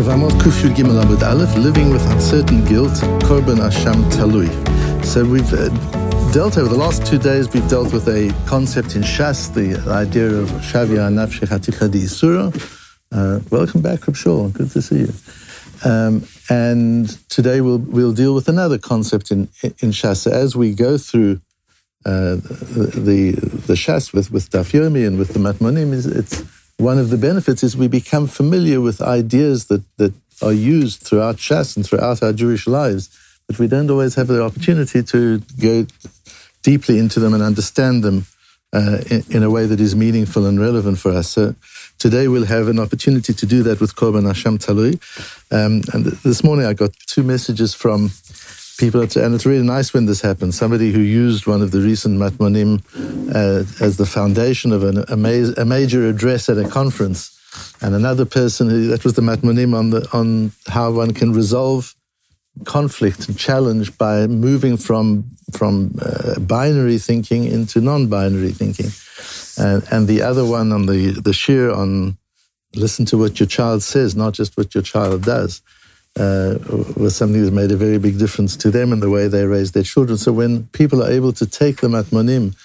Yevamot Kufyud Gimel Amud Aleph, living with uncertain guilt, Korban Asham Talui. So we've uh, dealt over the last two days, we've dealt with a concept in Shas, the idea of Shavia Nafshe Hatika Di Isura. Uh, welcome back, Reb Shaul. Good to see you. Um, and today we'll we'll deal with another concept in in Shas. As we go through uh, the, the the Shas with with Daf Yomi and with the Matmonim, it's one of the benefits is we become familiar with ideas that, that are used throughout Shas and throughout our Jewish lives, but we don't always have the opportunity to go deeply into them and understand them uh, in, in, a way that is meaningful and relevant for us. So today we'll have an opportunity to do that with Korban Asham Talui. Um, and this morning I got two messages from people, and it's really nice when this happens. Somebody who used one of the recent Matmonim uh, as the foundation of an, a, ma- a, major address at a conference, and another person who that was the Matmonim on the on how one can resolve conflict and challenge by moving from from uh, binary thinking into non-binary thinking, and, and the other one on the the shiur on listen to what your child says, not just what your child does uh, was something that made a very big difference to them and the way they raised their children. So when people are able to take the matmonim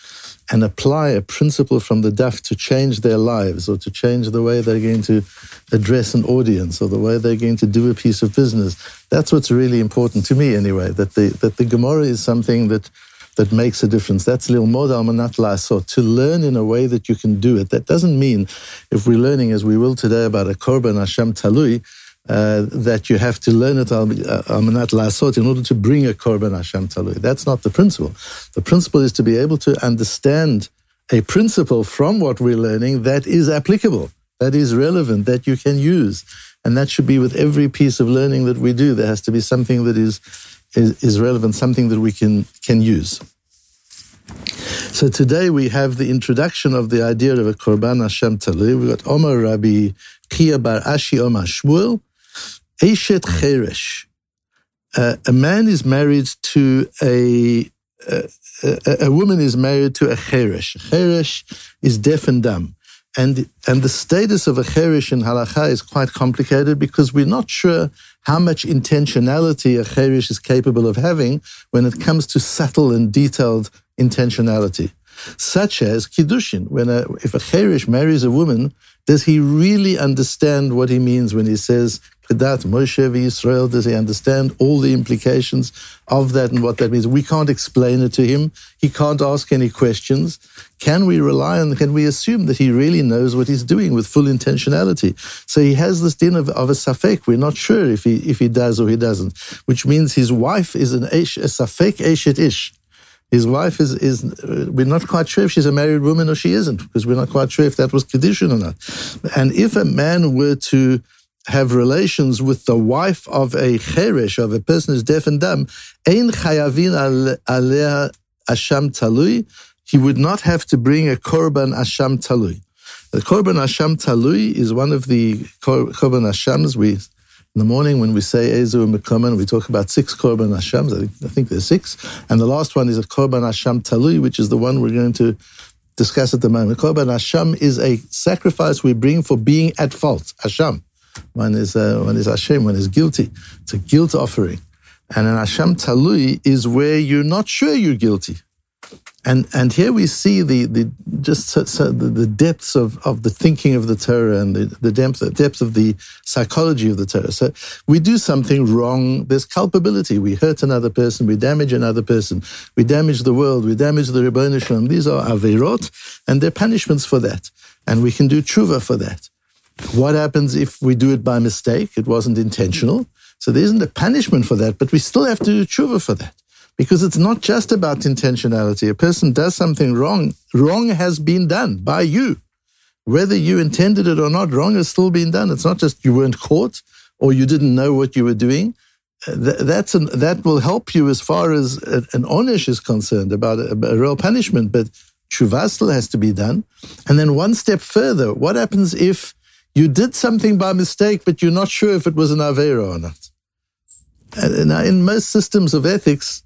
and apply a principle from the daf to change their lives or to change the way they're going to address an audience or the way they're going to do a piece of business, that's what's really important to me anyway, that the, that the Gemara is something that that makes a difference. That's lilmod al manat la'asot, to learn in a way that you can do it. That doesn't mean, if we're learning as we will today about a korban asham talui, uh, that you have to learn it al manat lasot in order to bring a korban asham talui. That's not the principle. The principle is to be able to understand a principle from what we're learning that is applicable, that is relevant, that you can use. And that should be with every piece of learning that we do. There has to be something that is, is, is relevant, something that we can, can use. So today we have the introduction of the idea of a Korban Asham Talui. We've got Omar Rabbi Chiya Bar Ashi Omar Shmuel, Eshet Cheresh. Uh, a man is married to a, a, a, woman is married to a Cheresh. Cheresh is deaf and dumb. And, and the status of a Cheresh in halacha is quite complicated because we're not sure how much intentionality a Cheresh is capable of having when it comes to subtle and detailed intentionality. Such as Kiddushin, when a, if a Cheresh marries a woman, does he really understand what he means when he says Kedat Moshe Israel? Does he understand all the implications of that and what that means? We can't explain it to him. He can't ask any questions. Can we rely on, can we assume that he really knows what he's doing with full intentionality? So he has this din of, of a safek. We're not sure if he, if he does or he doesn't, which means his wife is an ish, a safek eshet ish. His wife is, is, we're not quite sure if she's a married woman or she isn't, because we're not quite sure if that was Kedushin or not. And if a man were to have relations with the wife of a cheresh, of a person who's deaf and dumb, ein chayavin aleh asham talui, he would not have to bring a korban asham talui. The korban asham talui is one of the korban ashams. We in the morning when we say Ezu and we talk about six korban ashams. I think, I think there's six, and the last one is a korban asham talui, which is the one we're going to discuss at the moment. Korban asham is a sacrifice we bring for being at fault. Asham. One is uh, one is Hashem, one is guilty. It's a guilt offering. And an Asham Talui is where you're not sure you're guilty. And and here we see the the just so, so the, the, depths of, of the thinking of the Torah and the, the depth the depth of the psychology of the Torah. So we do something wrong, there's culpability. We hurt another person, we damage another person, we damage the world, we damage the Shel Olam. These are averot, and they're punishments for that. And we can do tshuva for that. What happens if we do it by mistake? It wasn't intentional. So there isn't a punishment for that, but we still have to do tshuva for that. Because it's not just about intentionality. A person does something wrong. Wrong has been done by you. Whether you intended it or not, wrong has still been done. It's not just you weren't caught or you didn't know what you were doing. Uh, that's an, that will help you as far as an onish is concerned about a, a real punishment. But tshuva still has to be done. And then one step further, what happens if you did something by mistake, but you're not sure if it was an Avera or not. Uh, and in most systems of ethics,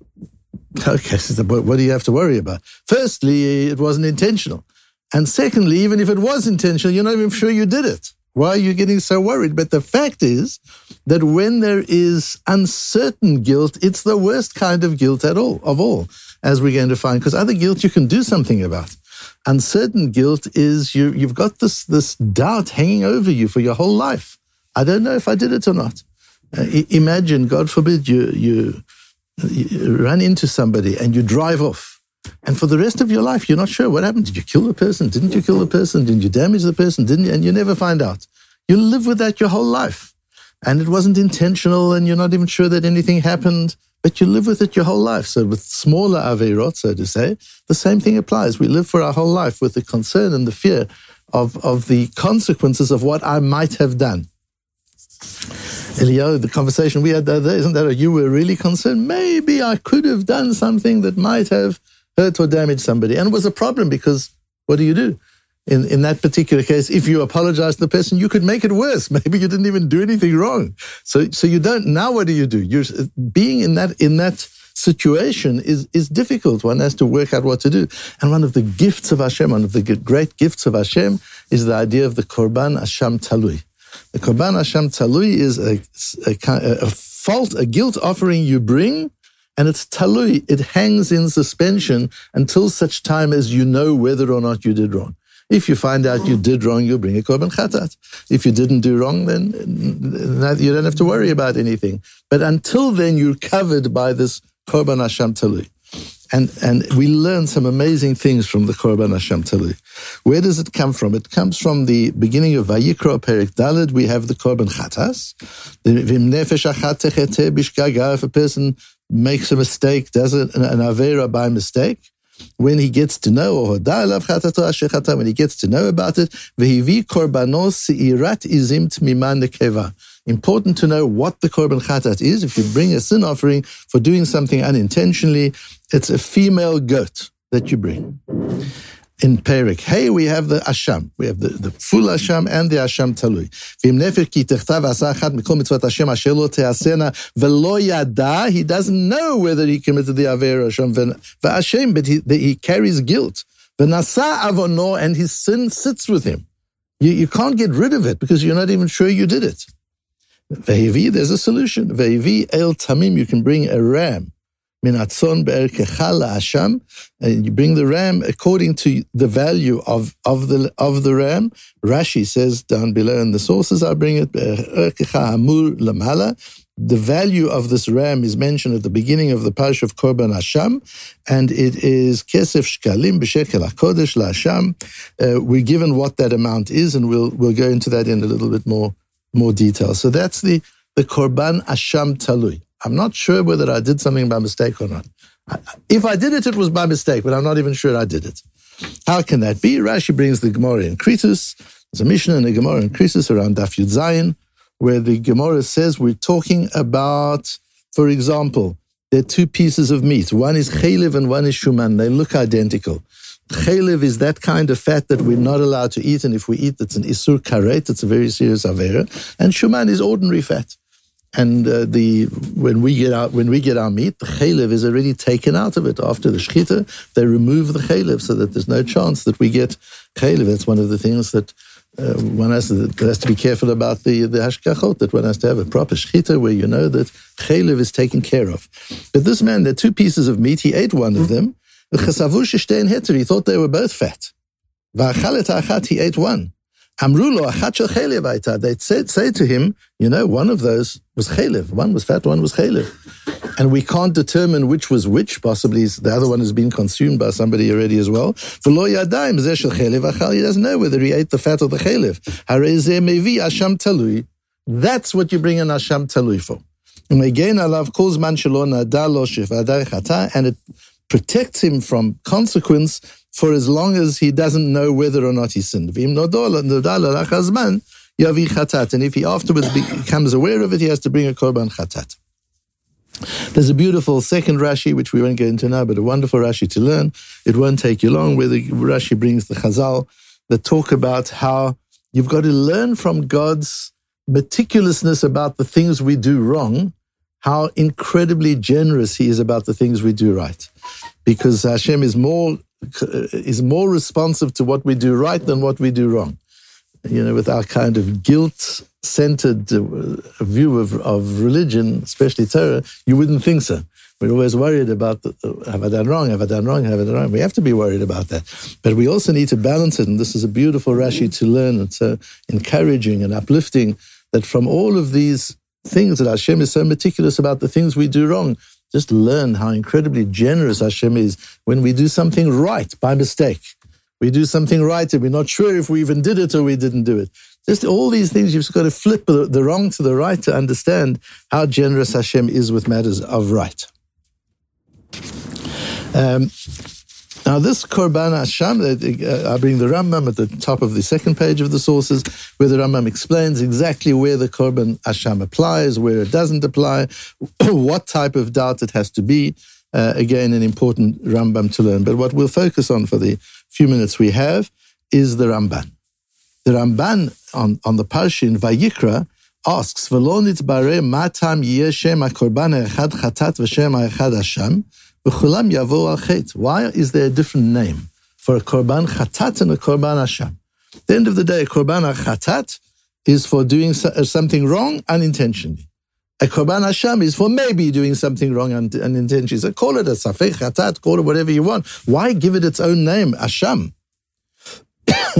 okay, so what do you have to worry about? Firstly, it wasn't intentional. And secondly, even if it was intentional, you're not even sure you did it. Why are you getting so worried? But the fact is that when there is uncertain guilt, it's the worst kind of guilt at all, of all, as we're going to find, because other guilt you can do something about. Uncertain guilt is you, you've got this, this doubt hanging over you for your whole life. I don't know if I did it or not. Uh, imagine, God forbid, you, you, you run into somebody and you drive off. And for the rest of your life, you're not sure what happened. Did you kill the person? Didn't you kill the person? Didn't you damage the person? Didn't you? And you never find out. You live with that your whole life. And it wasn't intentional, and you're not even sure that anything happened, but you live with it your whole life. So, with smaller Averot, so to say, the same thing applies. We live for our whole life with the concern and the fear of, of the consequences of what I might have done. Elio, the conversation we had the other day, isn't that you were really concerned? Maybe I could have done something that might have hurt or damaged somebody. And it was a problem because what do you do? In, in that particular case, if you apologize to the person, you could make it worse. Maybe you didn't even do anything wrong. So, so you don't, now what do you do? You're uh, being in that, in that situation is, is difficult. One has to work out what to do. And one of the gifts of Hashem, one of the great gifts of Hashem is the idea of the Korban Asham Talui. The Korban Asham Talui is a, a, a fault, a guilt offering you bring, and it's talui. It hangs in suspension until such time as you know whether or not you did wrong. If you find out you did wrong, you bring a korban chatat. If you didn't do wrong, then you don't have to worry about anything. But until then, you're covered by this korban Hashem. And, and we learn some amazing things from the Korban Hashem. Where does it come from? It comes from the beginning of Vayikra, Perik Dalid. We have the Korban Chatas. If a person makes a mistake, does it, an Avera by mistake, when he gets to know, oh, or when he gets to know about it, Important to know what the korban chatat is. If you bring a sin offering for doing something unintentionally, it's a female goat that you bring. In Perik Hey, we have the Asham. We have the, the full Asham and the Asham Talui. He doesn't know whether he committed the Aver Asham, but he, he carries guilt. V'nasa avono, and his sin sits with him. You, you can't get rid of it because you're not even sure you did it. Vehivi, there's a solution. Vehivi el tamim, you can bring a ram you bring the ram according to the value of, of the of the ram. Rashi says down below in the sources I bring it. The value of this ram is mentioned at the beginning of the parish of Korban Hasham, and it is kesef shkalim b'shekel hakodesh la'asham. Uh, we're given what that amount is, and we'll we'll go into that in a little bit more more detail. So that's the the Korban Hasham Talui. I'm not sure whether I did something by mistake or not. If I did it, it was by mistake, but I'm not even sure I did it. How can that be? Rashi brings the Gemara in Kritus. There's a Mishnah in the Gemara in Kritus around Daf Yud Zayin, where the Gemara says we're talking about, for example, there are two pieces of meat. One is chaylev and one is shuman. They look identical. Chaylev is that kind of fat that we're not allowed to eat, and if we eat, it's an isur karet. It's a very serious avera. And shuman is ordinary fat. And uh, the when we get out when we get our meat, the chaylev is already taken out of it after the shchita. They remove the chaylev so that there's no chance that we get chaylev. That's one of the things that uh, one has to, has to be careful about the the hashkachot. That one has to have a proper shchita where you know that chaylev is taken care of. But this man, there are two pieces of meat. He ate one of them. He thought they were both fat. He ate one. Amrulo achat They said, say to him, you know, one of those was chaylev. One was fat, one was chaylev. And we can't determine which was which. Possibly the other one has been consumed by somebody already as well. V'lo yadayim zeh achal. He doesn't know whether he ate the fat or the chaylev. Harei mevi asham talui. That's what you bring an asham talui for. And again, alav calls man shalon adalo and it protects him from consequence for as long as he doesn't know whether or not he sinned. And if he afterwards becomes aware of it, he has to bring a korban chatat. There's a beautiful second Rashi, which we won't get into now, but a wonderful Rashi to learn. It won't take you long, where the Rashi brings the Chazal that talk about how you've got to learn from God's meticulousness about the things we do wrong, how incredibly generous He is about the things we do right. Because Hashem is more is more responsive to what we do right than what we do wrong. you know, with our kind of guilt centered uh, view of, of religion, especially Torah, you wouldn't think so. We're always worried about uh, have I done wrong? Have I done wrong? Have I done wrong? We have to be worried about that. But we also need to balance it. And this is a beautiful Rashi to learn. It's so encouraging and uplifting that from all of these things that Hashem is so meticulous about the things we do wrong, just learn how incredibly generous Hashem is when we do something right by mistake. We do something right and we're not sure if we even did it or we didn't do it. Just all these things, you've got to flip the, the wrong to the right to understand how generous Hashem is with matters of right. Um, now, this Korban Hashem, uh, I bring the Rambam at the top of the second page of the sources, where the Rambam explains exactly where the Korban Hashem applies, where it doesn't apply, what type of doubt it has to be. Uh, again, an important Rambam to learn. But what we'll focus on for the few minutes we have is the Ramban. The Ramban on, on the Parshin Vayikra asks, "V'lo nitbare matam yeshem akorban echad chatat v'shem echad Hashem Why is there a different name for a korban chatat and a korban Hashem? At the end of the day, a korban chatat is for doing uh, something wrong unintentionally. A korban Hashem is for maybe doing something wrong unintentionally. So call it a safek chatat, call it whatever you want. Why give it its own name, Hashem?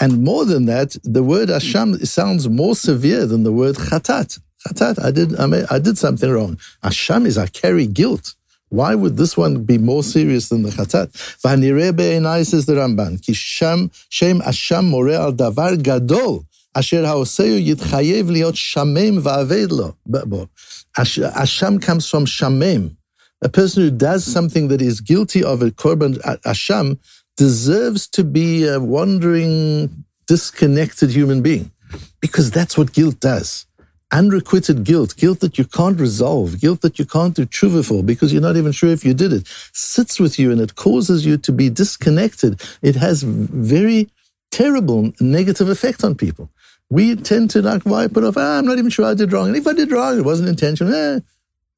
and more than that, the word Hashem sounds more severe than the word chatat. Chatat, I did, I, mean, I did something wrong. Hashem is I carry guilt. Why would this one be more serious than the chatat? V'hanireh says the Ramban, ki more al davar gadol. Asher liot shamem. Asham comes from shamem. A person who does something that is guilty of a korban asham deserves to be a wandering, disconnected human being, because that's what guilt does. Unrequited guilt, guilt that you can't resolve, guilt that you can't do tshuva for because you're not even sure if you did it, sits with you and it causes you to be disconnected. It has very terrible negative effect on people we tend to like wipe it off. Ah, I'm not even sure I did wrong. And if I did wrong, it wasn't intentional. Eh.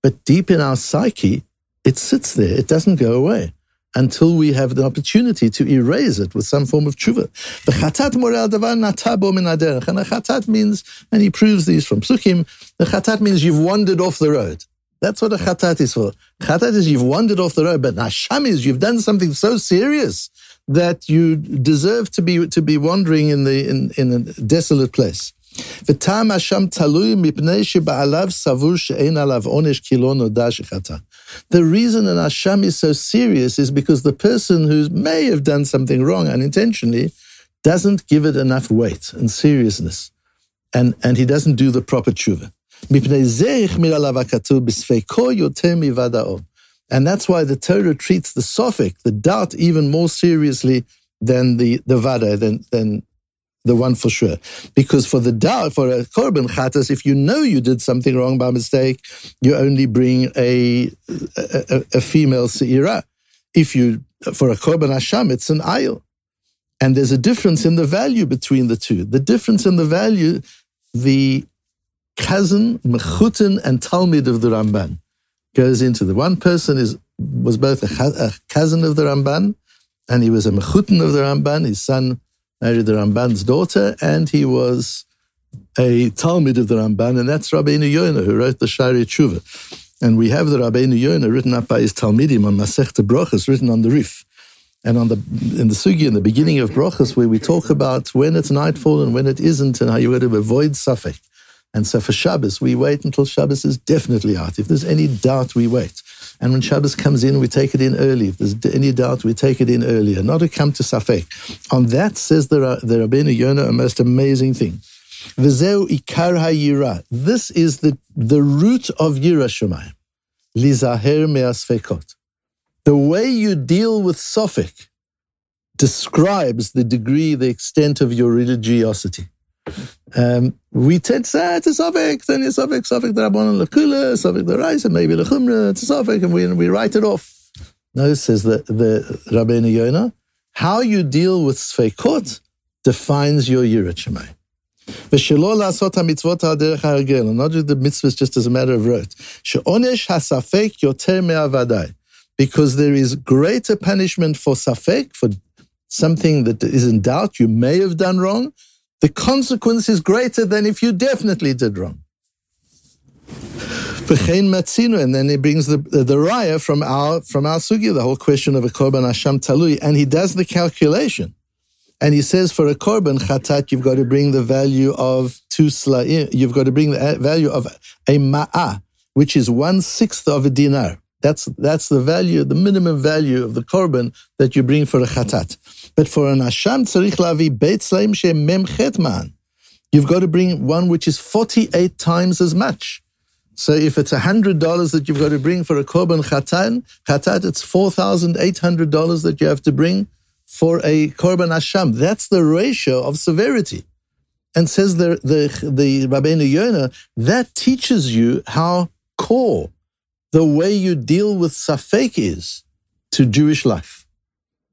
But deep in our psyche, it sits there. It doesn't go away until we have the opportunity to erase it with some form of tshuva. The chatat morel davar min And the chatat means, and he proves these from psukim, the chatat means you've wandered off the road. That's what a chatat is for. Chatat is you've wandered off the road, but nasham is you've done something so serious that you deserve to be to be wandering in the in, in a desolate place. The reason an asham is so serious is because the person who may have done something wrong unintentionally doesn't give it enough weight and seriousness, and, and he doesn't do the proper tshuva. And that's why the Torah treats the sofik, the doubt, even more seriously than the, the vada, than, than the one for sure. Because for the doubt, for a korban chatas, if you know you did something wrong by mistake, you only bring a, a, a female seira. If you, for a korban hasham, it's an ayil. And there's a difference in the value between the two. The difference in the value, the cousin, mechutin, and talmid of the Ramban goes into the one person is was both a, a cousin of the Ramban and he was a mechutin of the Ramban. His son married the Ramban's daughter, and he was a Talmud of the Ramban, and that's Rabbeinu Yonah, who wrote the Shari Tshuva. And we have the Rabbeinu Yonah written up by his Talmidim on Masechta Brochus, written on the roof. And on the in the sugi in the beginning of Brochus, where we talk about when it's nightfall and when it isn't, and how you got to avoid suffix. And so for Shabbos, we wait until Shabbos is definitely out. If there's any doubt, we wait. And when Shabbos comes in, we take it in early. If there's any doubt, we take it in earlier, not to come to Safek. On that says the, the Rabbeinu Yonah a most amazing thing. V'zeu ikar ha'yira. This is the, the root of Yira Shemayim. Lizaher me'asfekot. The way you deal with Safek describes the degree, the extent of your religiosity. Um, we tend to say ah, it's a suffix, then it's suffix, suffix derabon and lakula, suffix deraisa, maybe lachumra, it's a suffix, and we, we write it off. No, says the, the Rabbeinu Yonah, how you deal with sfeikot defines your yirat V'shelo lasot ha-mitzvot ha-derech and not just the mitzvahs just as a matter of rote. She'onesh yoter me'avadai. Because there is greater punishment for safek, for something that is in doubt, you may have done wrong, the consequence is greater than if you definitely did wrong. And then he brings the, the, the raya from our from our sugi, the whole question of a korban asham talui, and he does the calculation. And he says for a korban chatat, you've got to bring the value of two sla'im, you've got to bring the uh, value of a ma'ah, which is one sixth of a dinar. That's, that's the value, the minimum value of the korban that you bring for a chatat. But for an asham tzarich lavi beit slaim she mem chetman, you've got to bring one which is 48 times as much. So if it's $100 that you've got to bring for a korban chatan, chatat, it's $4,800 that you have to bring for a korban asham. That's the ratio of severity. And says the, the, the Rabbeinu Yonah, that teaches you how core the way you deal with safek is to Jewish life.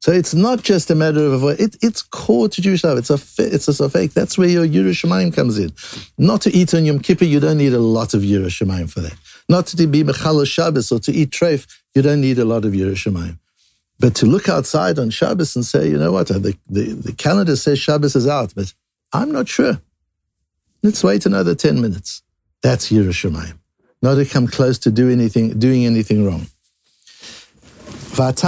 So it's not just a matter of it, it's core to Jewish life. It's a it's a safek. That's where your Yerushalayim comes in. Not to eat on Yom Kippur, you don't need a lot of Yerushalayim for that. Not to be Mechal Shabbos or to eat treif, you don't need a lot of Yerushalayim. But to look outside on Shabbos and say, you know what, uh, the, the, the calendar says Shabbos is out, but I'm not sure. Let's wait another 10 minutes. That's Yerushalayim. Not to come close to do anything, doing anything wrong. And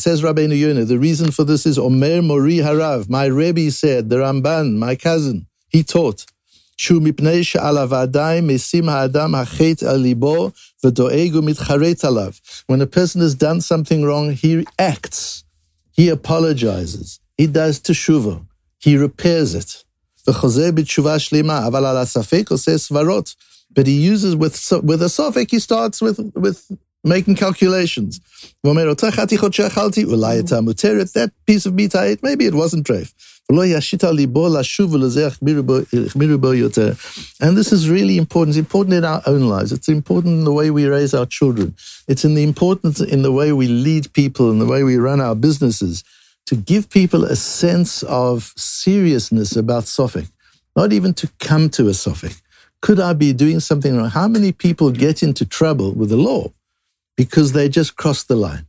says Rabbeinu Yonah, the reason for this is Omer Mori Harav. My Rebbe said, the Ramban, my cousin, he taught. שהוא מפני שעל הוודאי משים האדם החטא על ליבו ודואג ומתחרט עליו. When a person has done something wrong, he acts, he apologizes, he does teshuva, he repairs it. וחוזר בתשובה שלמה, אבל על הספק עושה סברות. But he uses with, with a sofek, he starts with, with making calculations. That piece of meat I ate, maybe it wasn't treif. And this is really important. It's important in our own lives. It's important in the way we raise our children. It's in the importance in the way we lead people and the way we run our businesses to give people a sense of seriousness about Sophic, not even to come to a Sophic. Could I be doing something wrong? How many people get into trouble with the law because they just crossed the line?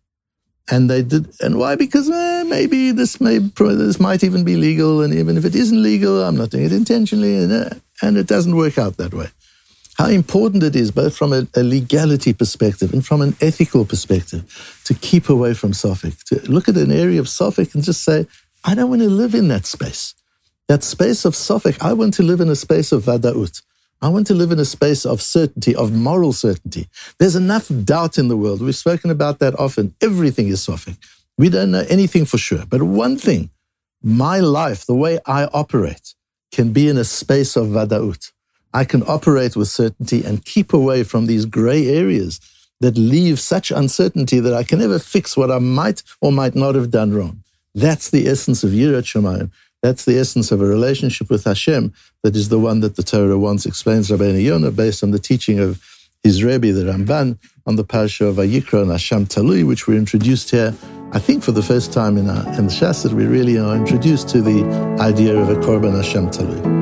and they did and why because eh, maybe this may this might even be legal and even if it isn't legal i'm not doing it intentionally and, uh, and it doesn't work out that way how important it is both from a, a, legality perspective and from an ethical perspective to keep away from safek, to look at an area of safek and just say, I don't want to live in that space. That space of safek, I want to live in a space of Vadaut. I want to live in a space of certainty, of moral certainty. There's enough doubt in the world. We've spoken about that often. Everything is sofik. We don't know anything for sure. But one thing, my life, the way I operate, can be in a space of vadaut. I can operate with certainty and keep away from these gray areas that leave such uncertainty that I can never fix what I might or might not have done wrong. That's the essence of Yirat Shemayim. That's the essence of a relationship with Hashem that is the one that the Torah once explains Rabbeinu Yonah based on the teaching of his Rebbe, the Ramban, on the parasha of Vayikra and Asham Talui, which we introduced here, I think for the first time in, our, in the Shas, that we really are introduced to the idea of a Korban Asham Talui.